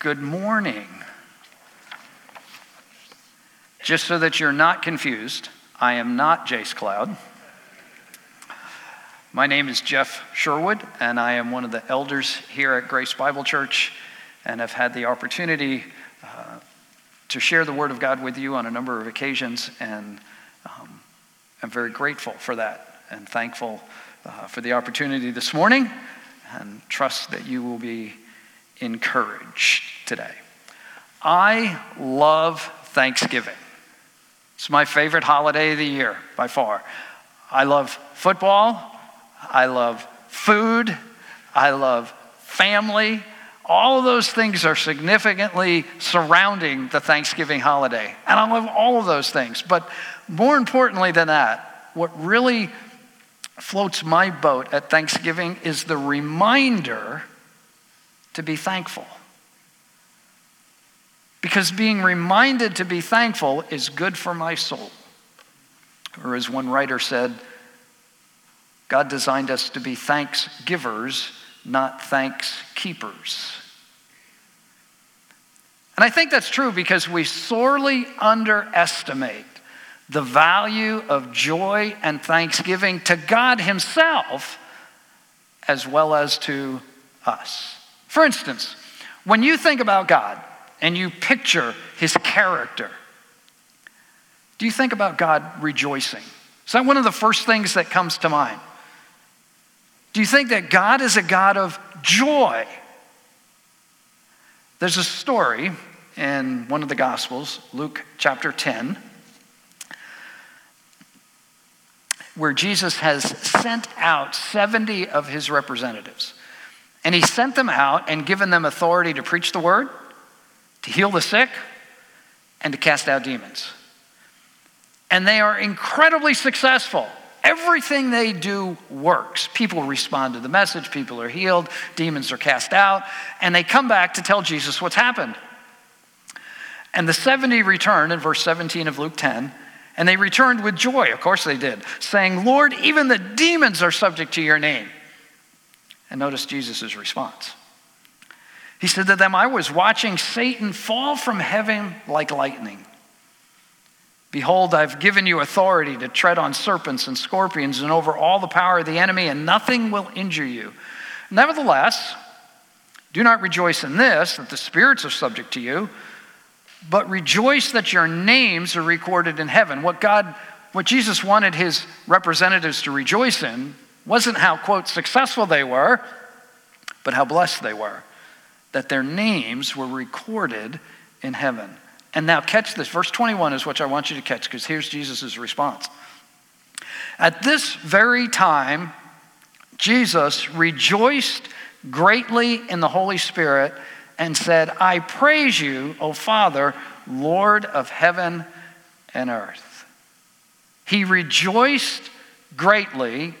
Good morning. Just so that you're not confused, I am not Jace Cloud. My name is Jeff Sherwood, and I am one of the elders here at Grace Bible Church, and have had the opportunity uh, to share the Word of God with you on a number of occasions, and um, I'm very grateful for that and thankful uh, for the opportunity this morning, and trust that you will be encouraged today. I love Thanksgiving. It's my favorite holiday of the year by far. I love football. I love food. I love family. All of those things are significantly surrounding the Thanksgiving holiday. And I love all of those things. But more importantly than that, what really floats my boat at Thanksgiving is the reminder to be thankful. Because being reminded to be thankful is good for my soul. Or as one writer said, God designed us to be thanks givers, not thanks keepers. And I think that's true because we sorely underestimate the value of joy and thanksgiving to God Himself as well as to us. For instance, when you think about God, and you picture his character, do you think about God rejoicing? Is that one of the first things that comes to mind? Do you think that God is a God of joy? There's a story in one of the Gospels, Luke chapter 10, where Jesus has sent out 70 of his representatives. And he sent them out and given them authority to preach the word, to heal the sick, and to cast out demons. And they are incredibly successful. Everything they do works. People respond to the message, people are healed, demons are cast out, and they come back to tell Jesus what's happened. And the 70 return in verse 17 of Luke 10, and they returned with joy, of course they did, saying, Lord, even the demons are subject to your name. And notice Jesus' response. He said to them, I was watching Satan fall from heaven like lightning. Behold, I've given you authority to tread on serpents and scorpions and over all the power of the enemy, and nothing will injure you. Nevertheless, do not rejoice in this, that the spirits are subject to you, but rejoice that your names are recorded in heaven. What God, what Jesus wanted his representatives to rejoice in wasn't how, quote, successful they were, but how blessed they were that their names were recorded in heaven. And now, catch this. Verse 21 is what I want you to catch because here's Jesus' response. At this very time, Jesus rejoiced greatly in the Holy Spirit and said, I praise you, O Father, Lord of heaven and earth. He rejoiced greatly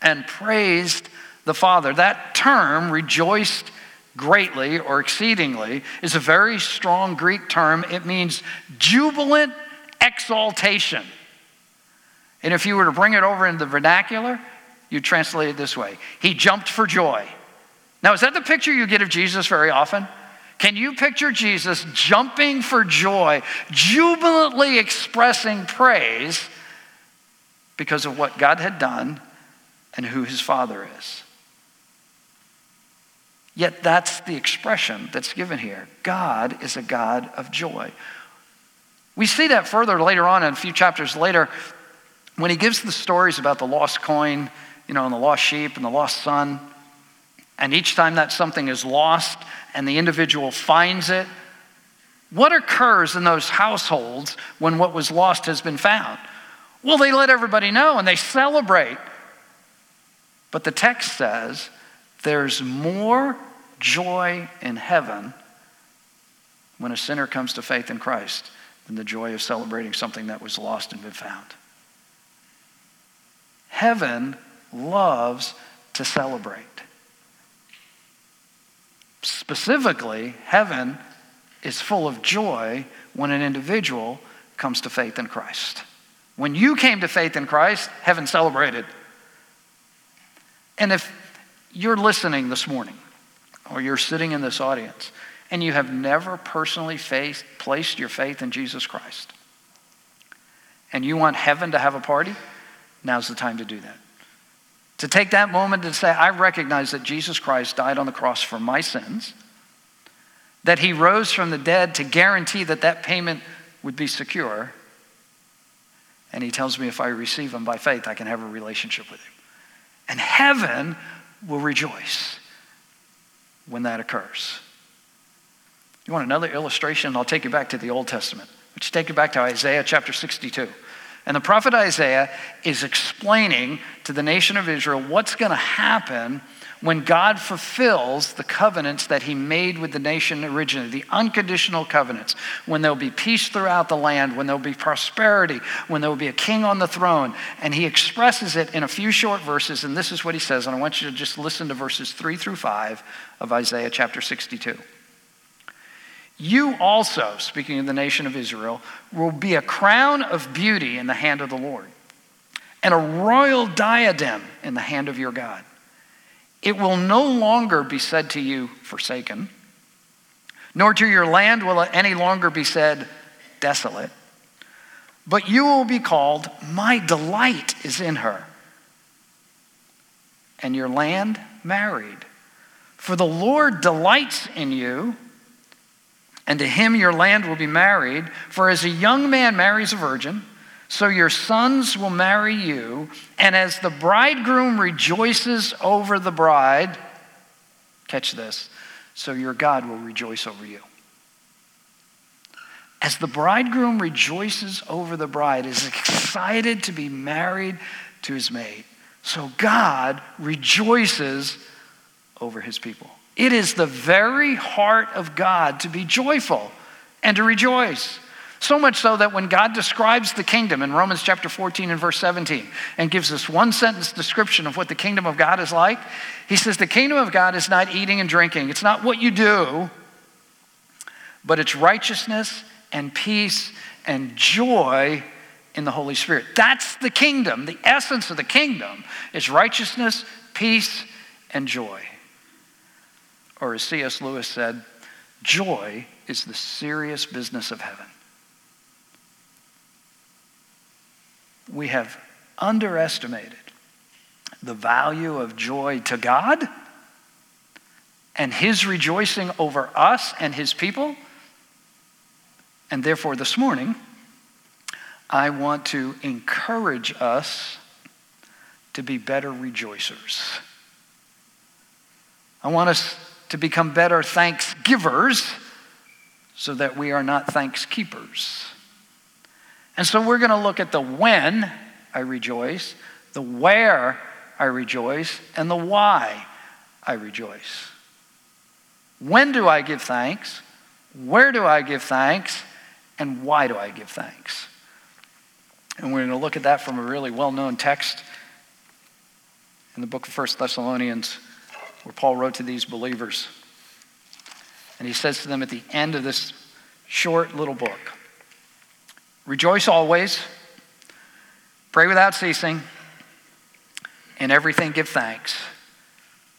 and praised the Father. That term, rejoiced greatly or exceedingly is a very strong Greek term. It means jubilant exaltation. And if you were to bring it over into the vernacular, you translate it this way He jumped for joy. Now, is that the picture you get of Jesus very often? Can you picture Jesus jumping for joy, jubilantly expressing praise because of what God had done and who his Father is? Yet that's the expression that's given here. God is a God of joy. We see that further later on in a few chapters later when he gives the stories about the lost coin, you know, and the lost sheep and the lost son. And each time that something is lost and the individual finds it, what occurs in those households when what was lost has been found? Well, they let everybody know and they celebrate. But the text says there's more joy in heaven when a sinner comes to faith in Christ than the joy of celebrating something that was lost and been found. Heaven loves to celebrate. Specifically, heaven is full of joy when an individual comes to faith in Christ. When you came to faith in Christ, heaven celebrated. And if you're listening this morning or you're sitting in this audience and you have never personally placed your faith in Jesus Christ, and you want heaven to have a party, now's the time to do that. To take that moment to say, I recognize that Jesus Christ died on the cross for my sins, that he rose from the dead to guarantee that that payment would be secure. And he tells me if I receive him by faith, I can have a relationship with him. And heaven will rejoice when that occurs. You want another illustration? I'll take you back to the Old Testament. Let's take you back to Isaiah chapter 62. And the prophet Isaiah is explaining to the nation of Israel what's going to happen when God fulfills the covenants that he made with the nation originally, the unconditional covenants, when there'll be peace throughout the land, when there'll be prosperity, when there will be a king on the throne. And he expresses it in a few short verses, and this is what he says. And I want you to just listen to verses 3 through 5 of Isaiah chapter 62. You also, speaking of the nation of Israel, will be a crown of beauty in the hand of the Lord, and a royal diadem in the hand of your God. It will no longer be said to you, forsaken, nor to your land will it any longer be said, desolate. But you will be called, My delight is in her, and your land married. For the Lord delights in you and to him your land will be married. For as a young man marries a virgin, so your sons will marry you. And as the bridegroom rejoices over the bride, catch this, so your God will rejoice over you. As the bridegroom rejoices over the bride, is excited to be married to his mate, so God rejoices over his people. It is the very heart of God to be joyful and to rejoice. So much so that when God describes the kingdom in Romans chapter 14 and verse 17 and gives us one sentence description of what the kingdom of God is like, he says, The kingdom of God is not eating and drinking. It's not what you do, but it's righteousness and peace and joy in the Holy Spirit. That's the kingdom. The essence of the kingdom is righteousness, peace, and joy. Or as C.S. Lewis said, joy is the serious business of heaven. We have underestimated the value of joy to God and His rejoicing over us and His people. And therefore, this morning, I want to encourage us to be better rejoicers. I want us to become better thanksgivers so that we are not thankskeepers. And so we're going to look at the when I rejoice, the where I rejoice, and the why I rejoice. When do I give thanks? Where do I give thanks? And why do I give thanks? And we're going to look at that from a really well known text in the book of 1 Thessalonians where Paul wrote to these believers. And he says to them at the end of this short little book Rejoice always, pray without ceasing, in everything give thanks,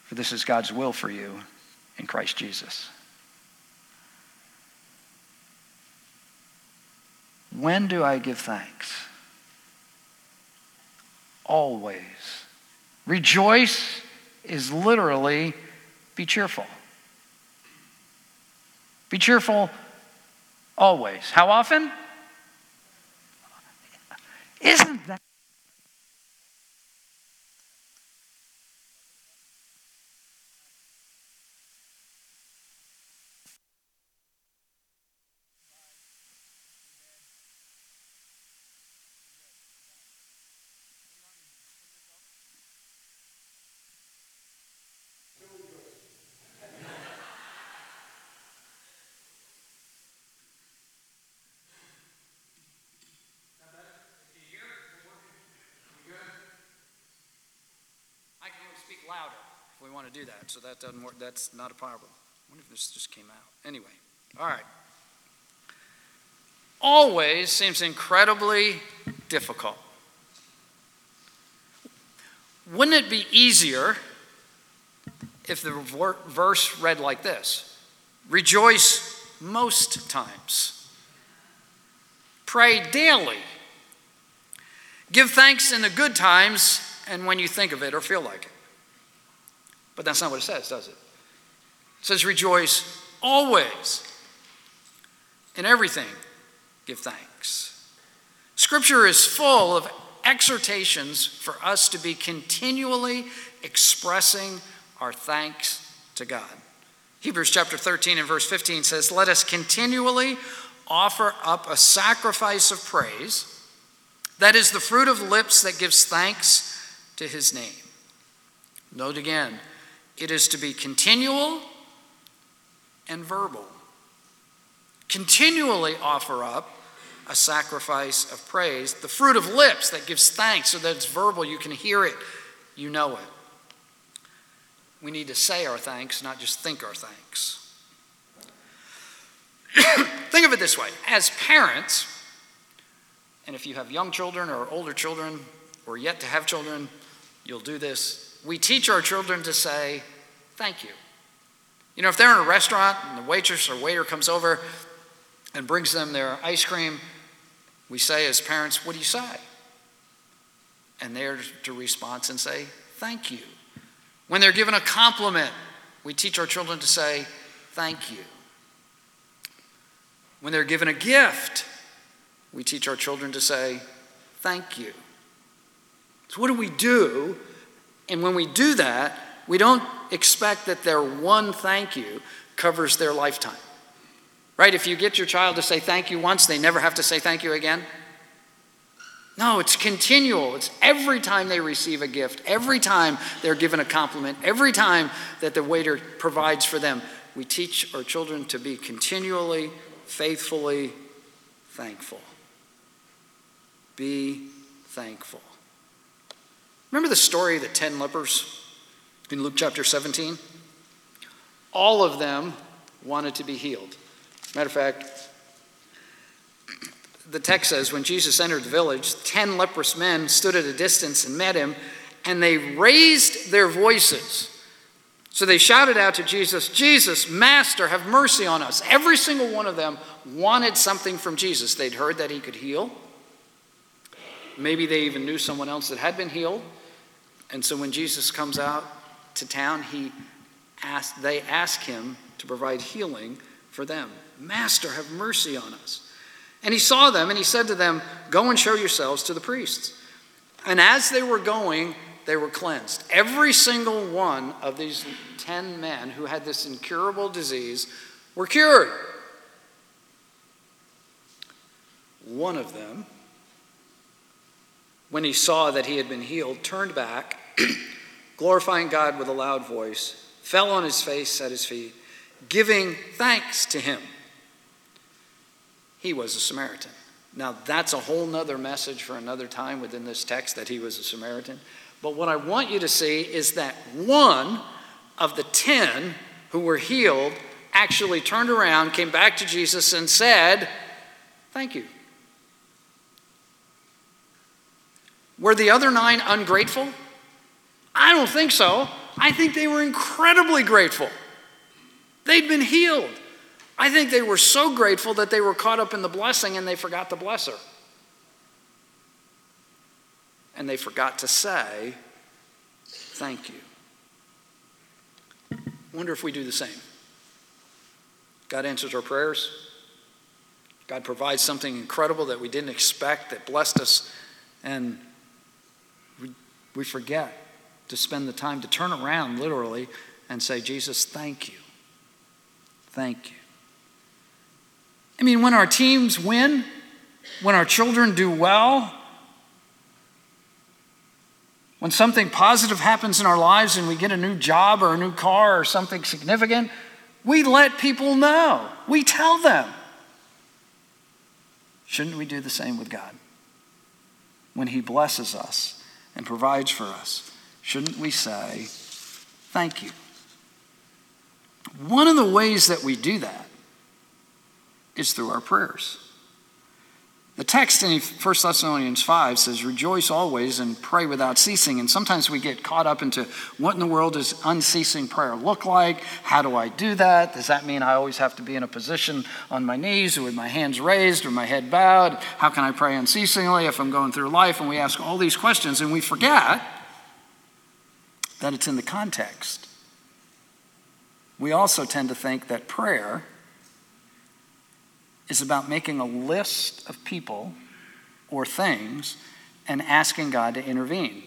for this is God's will for you in Christ Jesus. When do I give thanks? Always. Rejoice is literally be cheerful. Be cheerful always. How often? Isn't that? louder if we want to do that. So that doesn't work. That's not a problem. I wonder if this just came out. Anyway, all right. Always seems incredibly difficult. Wouldn't it be easier if the verse read like this Rejoice most times. Pray daily. Give thanks in the good times and when you think of it or feel like it. But that's not what it says, does it? It says, Rejoice always. In everything, give thanks. Scripture is full of exhortations for us to be continually expressing our thanks to God. Hebrews chapter 13 and verse 15 says, Let us continually offer up a sacrifice of praise, that is the fruit of lips that gives thanks to his name. Note again, it is to be continual and verbal. Continually offer up a sacrifice of praise, the fruit of lips that gives thanks so that it's verbal, you can hear it, you know it. We need to say our thanks, not just think our thanks. think of it this way as parents, and if you have young children or older children or yet to have children, you'll do this. We teach our children to say, Thank you. You know, if they're in a restaurant and the waitress or waiter comes over and brings them their ice cream, we say as parents, What do you say? And they're to respond and say, Thank you. When they're given a compliment, we teach our children to say, Thank you. When they're given a gift, we teach our children to say, Thank you. So, what do we do? And when we do that, we don't expect that their one thank you covers their lifetime. Right? If you get your child to say thank you once, they never have to say thank you again. No, it's continual. It's every time they receive a gift, every time they're given a compliment, every time that the waiter provides for them. We teach our children to be continually, faithfully thankful. Be thankful. Remember the story of the 10 lepers in Luke chapter 17? All of them wanted to be healed. Matter of fact, the text says, when Jesus entered the village, ten leprous men stood at a distance and met him, and they raised their voices. So they shouted out to Jesus, Jesus, Master, have mercy on us. Every single one of them wanted something from Jesus. They'd heard that he could heal. Maybe they even knew someone else that had been healed. And so when Jesus comes out to town, he asked, they ask him to provide healing for them. Master, have mercy on us. And he saw them and he said to them, Go and show yourselves to the priests. And as they were going, they were cleansed. Every single one of these 10 men who had this incurable disease were cured. One of them, when he saw that he had been healed, turned back, glorifying God with a loud voice, fell on his face at his feet, giving thanks to him he was a Samaritan. Now, that's a whole nother message for another time within this text that he was a Samaritan. But what I want you to see is that one of the ten who were healed actually turned around, came back to Jesus, and said, Thank you. Were the other nine ungrateful? I don't think so. I think they were incredibly grateful. They'd been healed. I think they were so grateful that they were caught up in the blessing and they forgot the blesser. And they forgot to say, Thank you. Wonder if we do the same. God answers our prayers. God provides something incredible that we didn't expect, that blessed us, and we, we forget to spend the time to turn around literally and say, Jesus, thank you. Thank you. I mean, when our teams win, when our children do well, when something positive happens in our lives and we get a new job or a new car or something significant, we let people know. We tell them. Shouldn't we do the same with God? When He blesses us and provides for us, shouldn't we say, Thank you? One of the ways that we do that is through our prayers. The text in 1 Thessalonians 5 says, Rejoice always and pray without ceasing. And sometimes we get caught up into what in the world does unceasing prayer look like? How do I do that? Does that mean I always have to be in a position on my knees or with my hands raised or my head bowed? How can I pray unceasingly if I'm going through life? And we ask all these questions and we forget that it's in the context. We also tend to think that prayer is about making a list of people or things and asking God to intervene.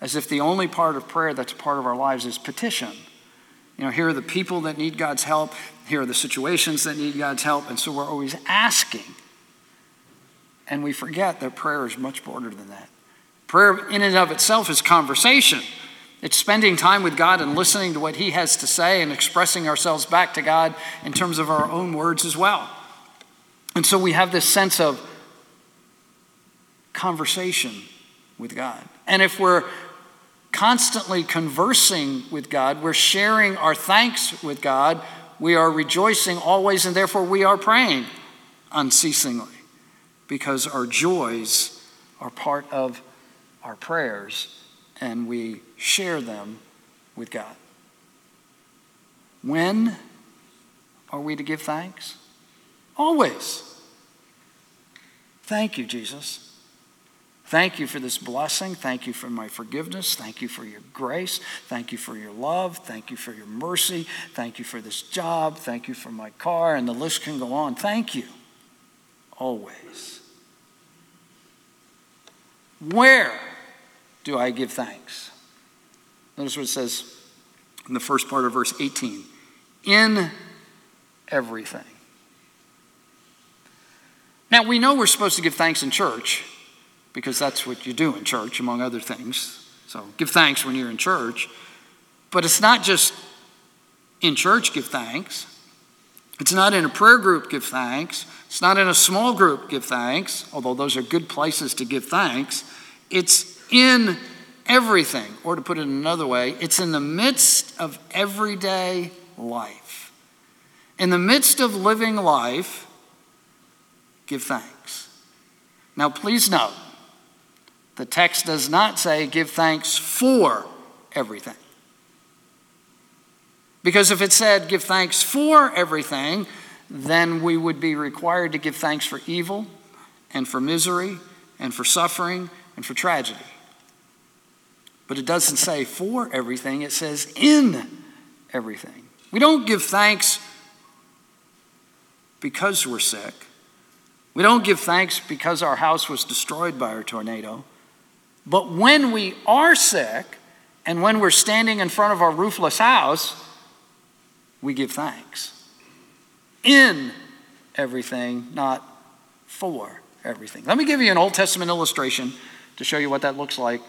As if the only part of prayer that's part of our lives is petition. You know, here are the people that need God's help, here are the situations that need God's help, and so we're always asking. And we forget that prayer is much broader than that. Prayer, in and of itself, is conversation. It's spending time with God and listening to what He has to say and expressing ourselves back to God in terms of our own words as well. And so we have this sense of conversation with God. And if we're constantly conversing with God, we're sharing our thanks with God, we are rejoicing always, and therefore we are praying unceasingly because our joys are part of our prayers and we share them with God. When are we to give thanks? Always. Thank you, Jesus. Thank you for this blessing. Thank you for my forgiveness. Thank you for your grace. Thank you for your love. Thank you for your mercy. Thank you for this job. Thank you for my car. And the list can go on. Thank you. Always. Where do I give thanks? Notice what it says in the first part of verse 18 in everything. Now, we know we're supposed to give thanks in church because that's what you do in church, among other things. So give thanks when you're in church. But it's not just in church, give thanks. It's not in a prayer group, give thanks. It's not in a small group, give thanks, although those are good places to give thanks. It's in everything. Or to put it another way, it's in the midst of everyday life. In the midst of living life, give thanks. Now, please note, the text does not say give thanks for everything. Because if it said give thanks for everything, then we would be required to give thanks for evil and for misery and for suffering and for tragedy. But it doesn't say for everything, it says in everything. We don't give thanks because we're sick. We don't give thanks because our house was destroyed by a tornado. But when we are sick and when we're standing in front of our roofless house, we give thanks. In everything, not for everything. Let me give you an Old Testament illustration to show you what that looks like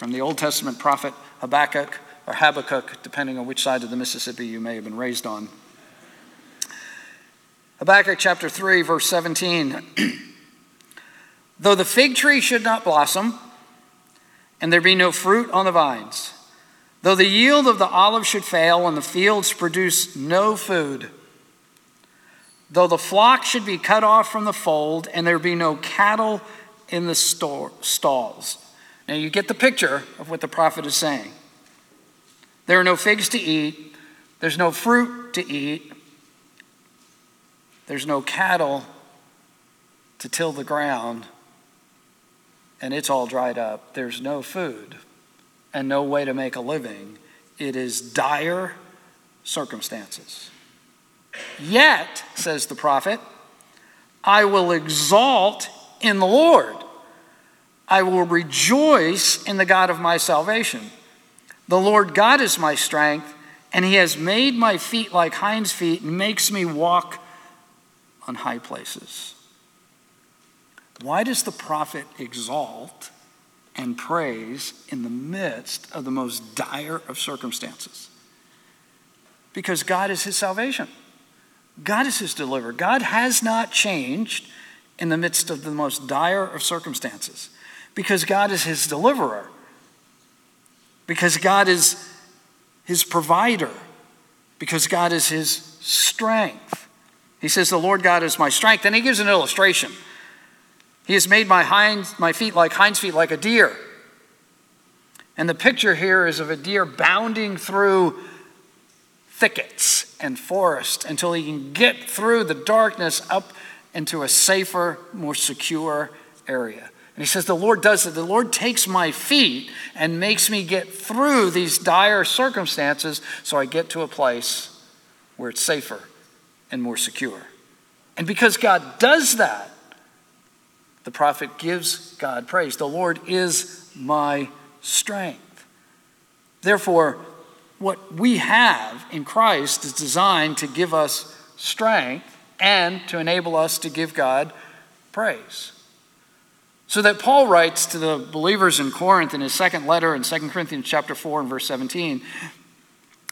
from the Old Testament prophet Habakkuk or Habakkuk, depending on which side of the Mississippi you may have been raised on. Habakkuk chapter 3, verse 17. Though the fig tree should not blossom, and there be no fruit on the vines, though the yield of the olive should fail, and the fields produce no food, though the flock should be cut off from the fold, and there be no cattle in the store, stalls. Now you get the picture of what the prophet is saying. There are no figs to eat, there's no fruit to eat, there's no cattle to till the ground, and it's all dried up. There's no food and no way to make a living. It is dire circumstances. Yet, says the prophet, I will exalt in the Lord. I will rejoice in the God of my salvation. The Lord God is my strength, and he has made my feet like hinds' feet and makes me walk on high places. Why does the prophet exalt and praise in the midst of the most dire of circumstances? Because God is his salvation. God is his deliverer. God has not changed in the midst of the most dire of circumstances because God is his deliverer, because God is his provider, because God is his strength. He says, The Lord God is my strength. And he gives an illustration. He has made my, hinds, my feet like hinds feet like a deer. And the picture here is of a deer bounding through thickets and forest until he can get through the darkness up into a safer, more secure area. And he says, The Lord does it. The Lord takes my feet and makes me get through these dire circumstances so I get to a place where it's safer and more secure. And because God does that, the prophet gives God praise. The Lord is my strength. Therefore, what we have in Christ is designed to give us strength and to enable us to give God praise. So that Paul writes to the believers in Corinth in his second letter in 2 Corinthians chapter 4 and verse 17,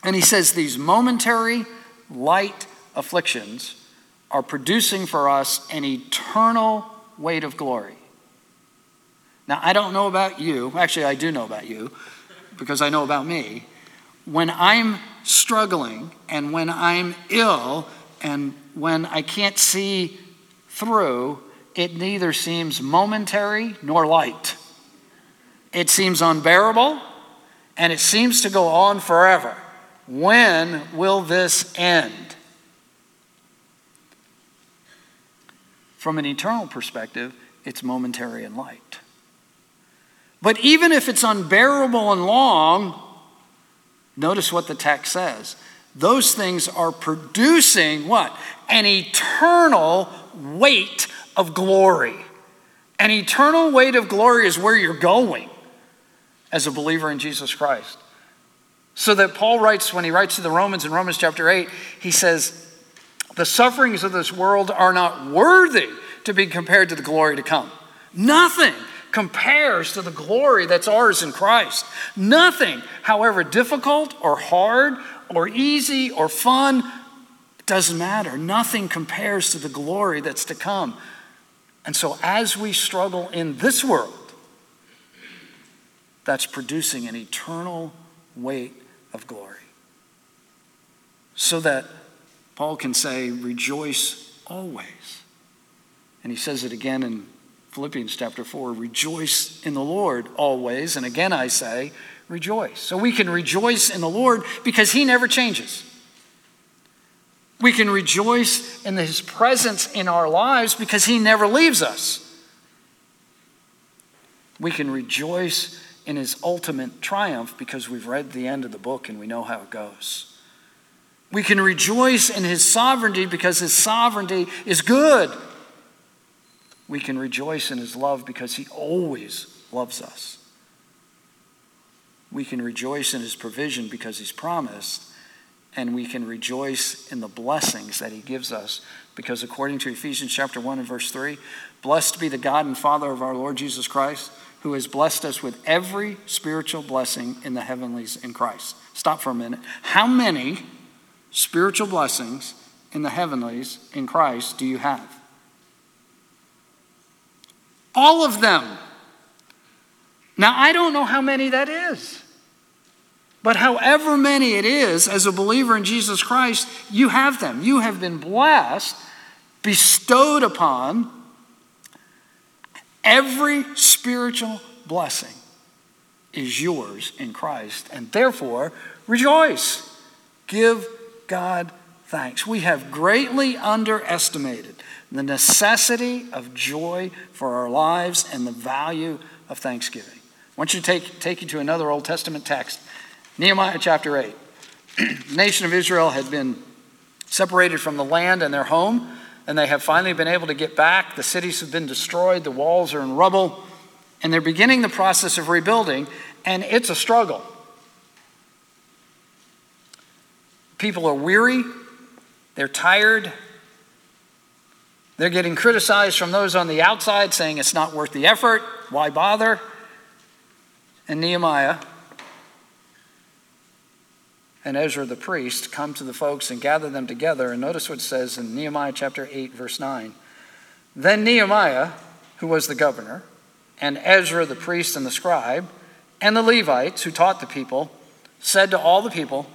and he says these momentary light afflictions are producing for us an eternal weight of glory. Now, I don't know about you. Actually, I do know about you because I know about me. When I'm struggling and when I'm ill and when I can't see through, it neither seems momentary nor light. It seems unbearable and it seems to go on forever. When will this end? From an eternal perspective, it's momentary and light. But even if it's unbearable and long, notice what the text says. Those things are producing what? An eternal weight of glory. An eternal weight of glory is where you're going as a believer in Jesus Christ. So that Paul writes, when he writes to the Romans in Romans chapter 8, he says, The sufferings of this world are not worthy to be compared to the glory to come. Nothing compares to the glory that's ours in Christ. Nothing, however difficult or hard or easy or fun, doesn't matter. Nothing compares to the glory that's to come. And so, as we struggle in this world, that's producing an eternal weight of glory. So that Paul can say, Rejoice always. And he says it again in Philippians chapter 4 rejoice in the Lord always. And again, I say, rejoice. So we can rejoice in the Lord because he never changes. We can rejoice in his presence in our lives because he never leaves us. We can rejoice in his ultimate triumph because we've read the end of the book and we know how it goes. We can rejoice in his sovereignty because his sovereignty is good we can rejoice in his love because he always loves us. We can rejoice in his provision because he's promised, and we can rejoice in the blessings that he gives us because according to Ephesians chapter 1 and verse 3, blessed be the God and Father of our Lord Jesus Christ, who has blessed us with every spiritual blessing in the heavenlies in Christ. Stop for a minute. How many spiritual blessings in the heavenlies in Christ do you have? All of them. Now, I don't know how many that is. But however many it is, as a believer in Jesus Christ, you have them. You have been blessed, bestowed upon every spiritual blessing is yours in Christ. And therefore, rejoice. Give God thanks. We have greatly underestimated the necessity of joy for our lives and the value of thanksgiving. I want you to take, take you to another Old Testament text, Nehemiah chapter 8. the nation of Israel had been separated from the land and their home, and they have finally been able to get back. The cities have been destroyed, the walls are in rubble, and they're beginning the process of rebuilding, and it's a struggle. People are weary, they're tired, they're getting criticized from those on the outside, saying it's not worth the effort. Why bother? And Nehemiah and Ezra the priest come to the folks and gather them together. And notice what it says in Nehemiah chapter 8, verse 9. Then Nehemiah, who was the governor, and Ezra the priest and the scribe, and the Levites who taught the people, said to all the people,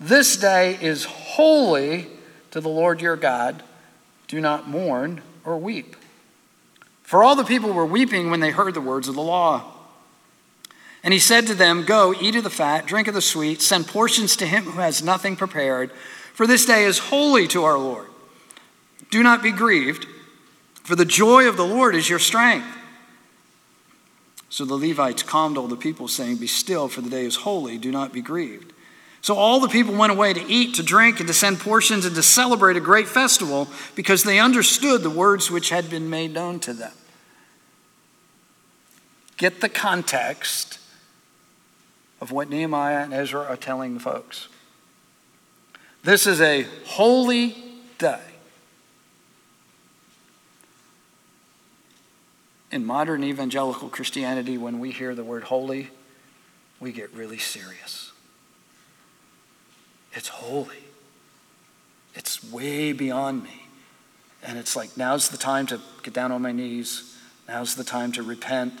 This day is holy to the Lord your God. Do not mourn or weep. For all the people were weeping when they heard the words of the law. And he said to them, Go, eat of the fat, drink of the sweet, send portions to him who has nothing prepared, for this day is holy to our Lord. Do not be grieved, for the joy of the Lord is your strength. So the Levites calmed all the people, saying, Be still, for the day is holy, do not be grieved. So all the people went away to eat, to drink, and to send portions, and to celebrate a great festival, because they understood the words which had been made known to them. Get the context of what Nehemiah and Ezra are telling the folks. This is a holy day. In modern evangelical Christianity, when we hear the word holy, we get really serious. It's holy, it's way beyond me. And it's like, now's the time to get down on my knees, now's the time to repent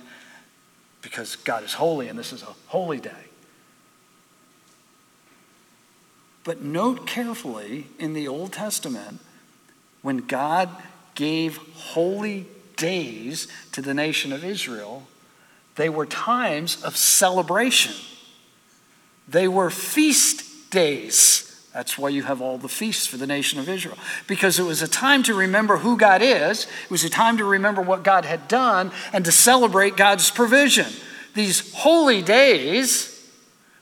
because God is holy and this is a holy day. But note carefully in the Old Testament, when God gave holy days to the nation of Israel, they were times of celebration. They were feast days. That's why you have all the feasts for the nation of Israel. Because it was a time to remember who God is, it was a time to remember what God had done, and to celebrate God's provision. These holy days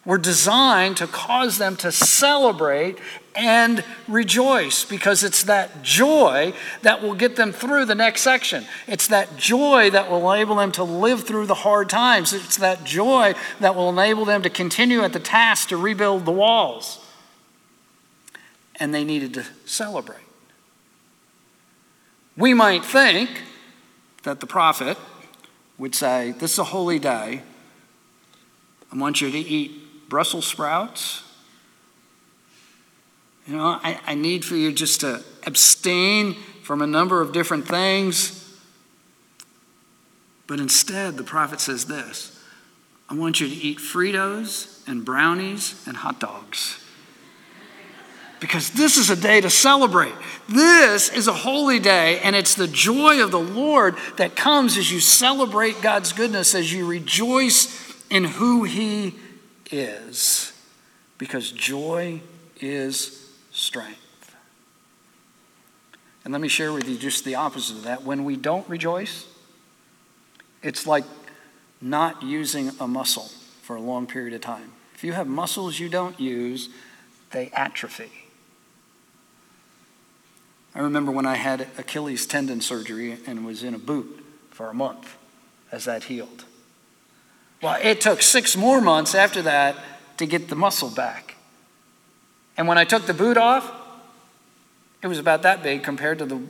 were designed to cause them to celebrate and rejoice because it's that joy that will get them through the next section. It's that joy that will enable them to live through the hard times. It's that joy that will enable them to continue at the task to rebuild the walls and they needed to celebrate. We might think that the prophet would say, This is a holy day. I want you to eat Brussels sprouts. You know, I, I need for you just to abstain from a number of different things. But instead, the prophet says this I want you to eat Fritos and brownies and hot dogs because this is a day to celebrate. This is a holy day, and it's the joy of the Lord that comes as you celebrate God's goodness, as you rejoice in who He is, because joy is strength. And let me share with you just the opposite of that. When we don't rejoice, it's like not using a muscle for a long period of time. If you have muscles you don't use, they atrophy. I remember when I had Achilles tendon surgery and was in a boot for a month as that healed. Well, it took six more months after that to get the muscle back. And when I took the boot off, it was about that big compared to the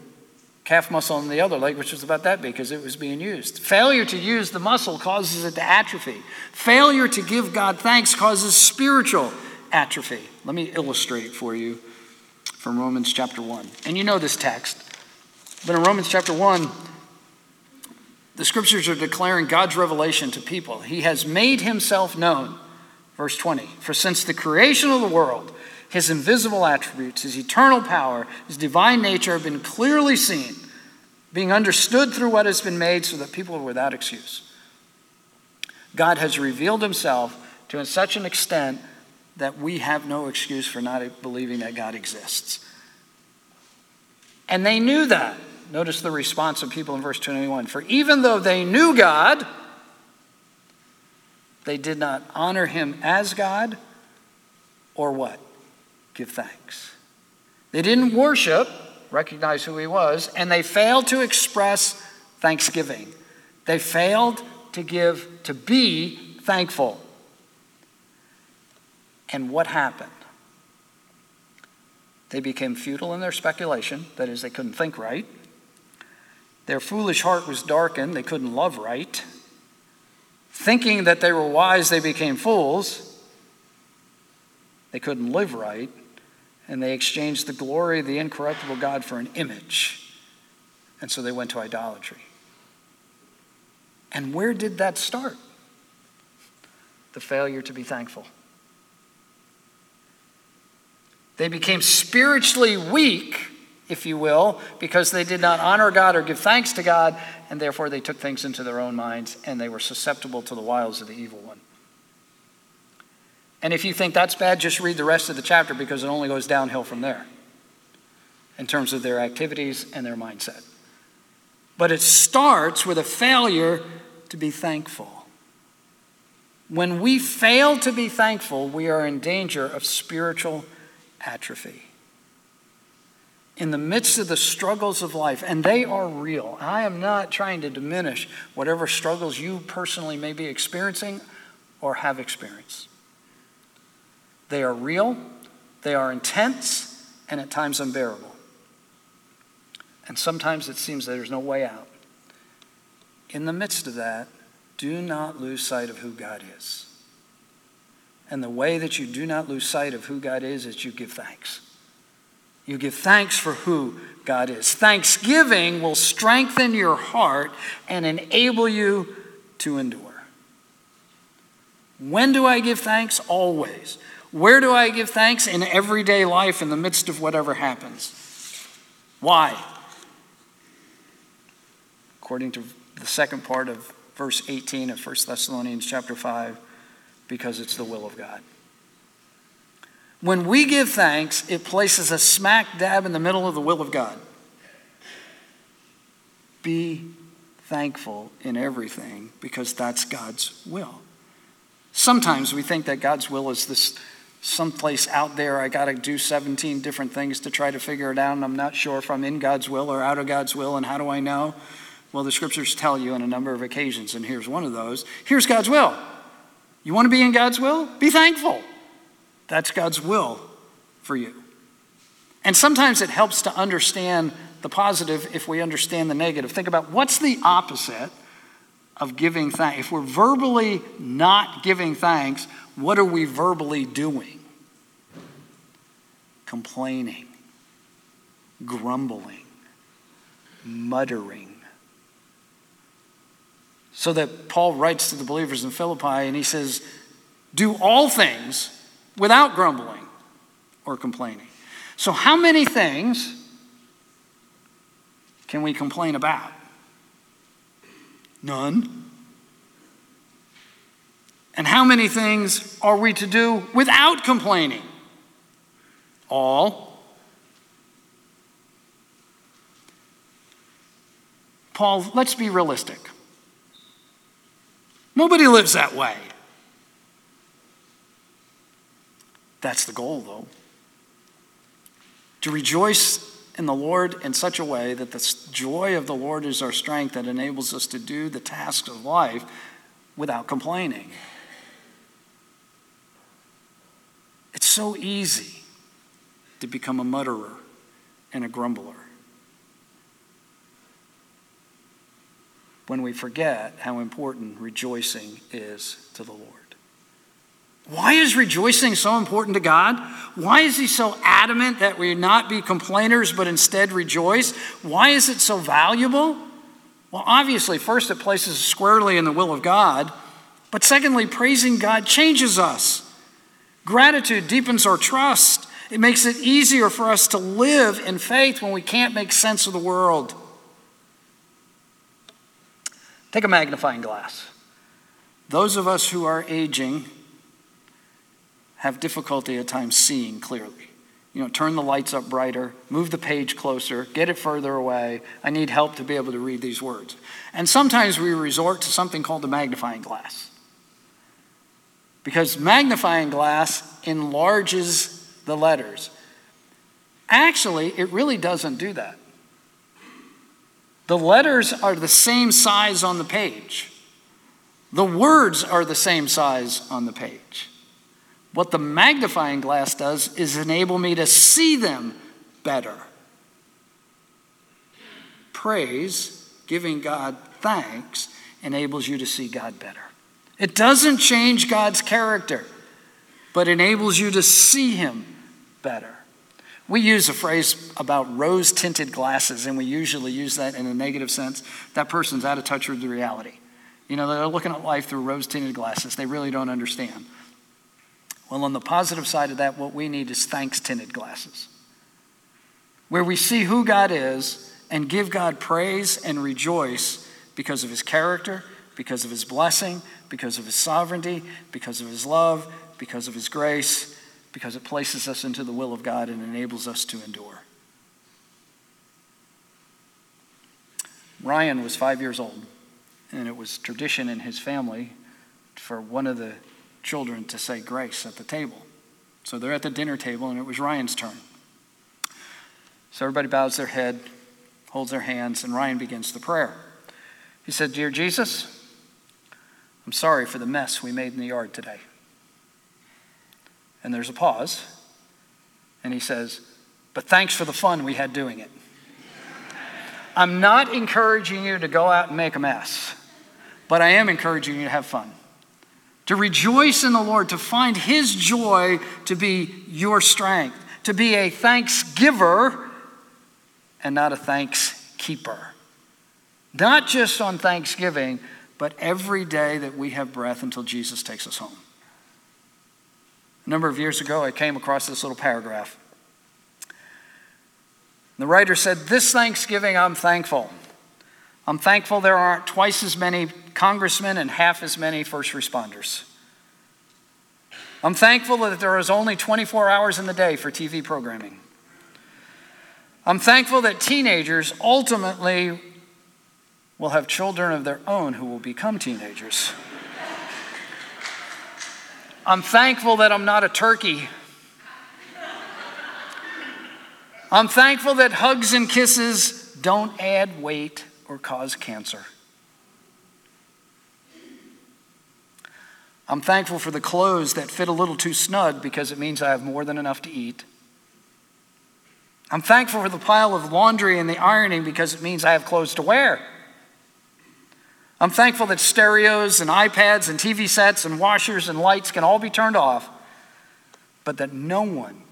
calf muscle on the other leg, which was about that big because it was being used. Failure to use the muscle causes it to atrophy. Failure to give God thanks causes spiritual atrophy. Let me illustrate for you from Romans chapter 1. And you know this text, but in Romans chapter 1, the scriptures are declaring God's revelation to people. He has made himself known. Verse 20 For since the creation of the world, his invisible attributes, his eternal power, his divine nature have been clearly seen, being understood through what has been made, so that people are without excuse. God has revealed himself to such an extent that we have no excuse for not believing that God exists. And they knew that. Notice the response of people in verse 21. For even though they knew God, they did not honor him as God or what? Give thanks. They didn't worship, recognize who he was, and they failed to express thanksgiving. They failed to give, to be thankful. And what happened? They became futile in their speculation, that is, they couldn't think right. Their foolish heart was darkened, they couldn't love right. Thinking that they were wise, they became fools. They couldn't live right, and they exchanged the glory of the incorruptible God for an image. And so they went to idolatry. And where did that start? The failure to be thankful. They became spiritually weak if you will, because they did not honor God or give thanks to God, and therefore they took things into their own minds and they were susceptible to the wiles of the evil one. And if you think that's bad, just read the rest of the chapter because it only goes downhill from there in terms of their activities and their mindset. But it starts with a failure to be thankful. When we fail to be thankful, we are in danger of spiritual atrophy. In the midst of the struggles of life, and they are real. I am not trying to diminish whatever struggles you personally may be experiencing or have experienced. They are real, they are intense, and at times unbearable. And sometimes it seems that there's no way out. In the midst of that, do not lose sight of who God is. And the way that you do not lose sight of who God is is you give thanks. You give thanks for who God is. Thanksgiving will strengthen your heart and enable you to endure. When do I give thanks? Always. Where do I give thanks? In everyday life, in the midst of whatever happens. Why? According to the second part of verse 18 of 1 Thessalonians chapter 5 because it's the will of God. When we give thanks, it places us smack dab in the middle of the will of God. Be thankful in everything because that's God's will. Sometimes we think that God's will is this someplace out there. I got to do 17 different things to try to figure it out, and I'm not sure if I'm in God's will or out of God's will, and how do I know? Well, the scriptures tell you on a number of occasions, and here's one of those. Here's God's will. You want to be in God's will? Be thankful. That's God's will for you. And sometimes it helps to understand the positive if we understand the negative. Think about what's the opposite of giving thanks. If we're verbally not giving thanks, what are we verbally doing? Complaining, grumbling, muttering so that Paul writes to the believers in Philippi and he says, Do all things without grumbling or complaining. So, how many things can we complain about? None. And how many things are we to do without complaining? All. Paul, let's be realistic. Nobody lives that way. That's the goal, though. To rejoice in the Lord in such a way that the joy of the Lord is our strength that enables us to do the tasks of life without complaining. It's so easy to become a mutterer and a grumbler. when we forget how important rejoicing is to the Lord. Why is rejoicing so important to God? Why is He so adamant that we not be complainers but instead rejoice? Why is it so valuable? Well, obviously, first, it places us squarely in the will of God, but secondly, praising God changes us. Gratitude deepens our trust. It makes it easier for us to live in faith when we can't make sense of the world. Take a magnifying glass. Those of us who are aging have difficulty at times seeing clearly. You know, turn the lights up brighter, move the page closer, get it further away. I need help to be able to read these words. And sometimes we resort to something called the magnifying glass. Because magnifying glass enlarges the letters. Actually, it really doesn't do that. The letters are the same size on the page. The words are the same size on the page. What the magnifying glass does is enable me to see them better. Praise, giving God thanks, enables you to see God better. It doesn't change God's character, but enables you to see Him better. We use a phrase about rose tinted glasses, and we usually use that in a negative sense. That person's out of touch with the reality. You know, they're looking at life through rose tinted glasses. They really don't understand. Well, on the positive side of that, what we need is thanks tinted glasses. where we see who God is and give God praise and rejoice because of his character, because of his blessing, because of his sovereignty, because of his love, because of his grace, because it places us into the will of God and enables us to endure. Ryan was five years old, and it was tradition in his family for one of the children to say grace at the table. So they're at the dinner table, and it was Ryan's turn. So everybody bows their head, holds their hands, and Ryan begins the prayer. He said, Dear Jesus, I'm sorry for the mess we made in the yard today. And there's a pause, and he says, But thanks for the fun we had doing it. I'm not encouraging you to go out and make a mess, but I am encouraging you to have fun. To rejoice in the Lord, to find His joy to be your strength, to be a thanksgiver and not a thanks keeper. Not just on Thanksgiving, but every day that we have breath until Jesus takes us home. A number of years ago, I came across this little paragraph. The writer said, This Thanksgiving, I'm thankful. I'm thankful there aren't twice as many congressmen and half as many first responders. I'm thankful that there is only 24 hours in the day for TV programming. I'm thankful that teenagers ultimately will have children of their own who will become teenagers. I'm thankful that I'm not a turkey I'm thankful that hugs and kisses don't add weight or cause cancer. I'm thankful for the clothes that fit a little too snug because it means I have more than enough to eat. I'm thankful for the pile of laundry and the ironing because it means I have clothes to wear. I'm thankful that stereos and iPads and TV sets and washers and lights can all be turned off, but that no one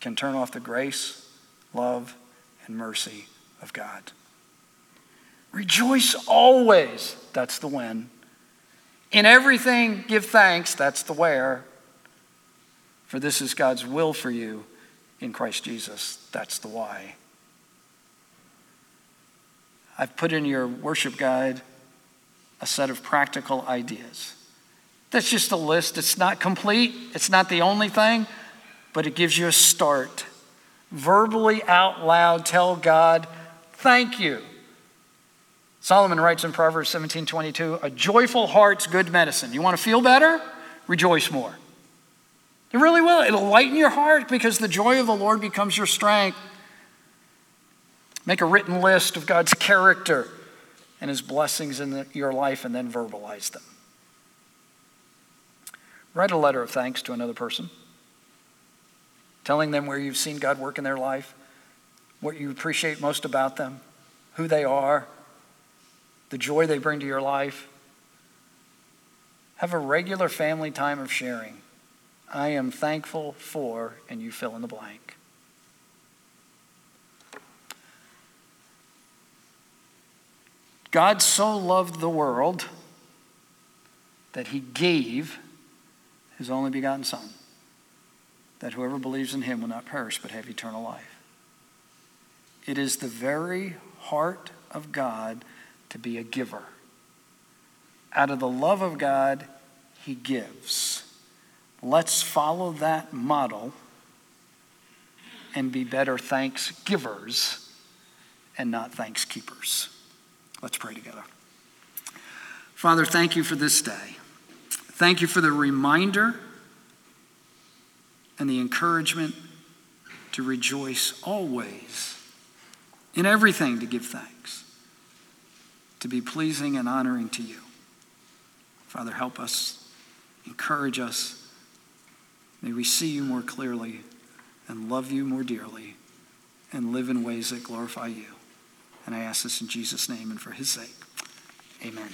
can turn off the grace, love, and mercy of God. Rejoice always. That's the when. In everything, give thanks. That's the where. For this is God's will for you in Christ Jesus. That's the why. I've put in your worship guide a set of practical ideas. That's just a list. It's not complete, it's not the only thing, but it gives you a start. Verbally out loud tell God, thank you. Solomon writes in Proverbs 17 22, a joyful heart's good medicine. You want to feel better? Rejoice more. It really will. It'll lighten your heart because the joy of the Lord becomes your strength. Make a written list of God's character and his blessings in the, your life and then verbalize them. Write a letter of thanks to another person telling them where you've seen God work in their life, what you appreciate most about them, who they are, the joy they bring to your life. Have a regular family time of sharing. I am thankful for, and you fill in the blank. God so loved the world that he gave his only begotten Son that whoever believes in him will not perish but have eternal life. It is the very heart of God to be a giver. Out of the love of God, he gives. Let's follow that model and be better thanksgivers and not thankskeepers. Let's pray together. Father, thank you for this day. Thank you for the reminder and the encouragement to rejoice always, in everything to give thanks, to be pleasing and honoring to you. Father, help us, encourage us. May we see you more clearly and love you more dearly and live in ways that glorify you. And I ask this in Jesus' name and for his sake. Amen.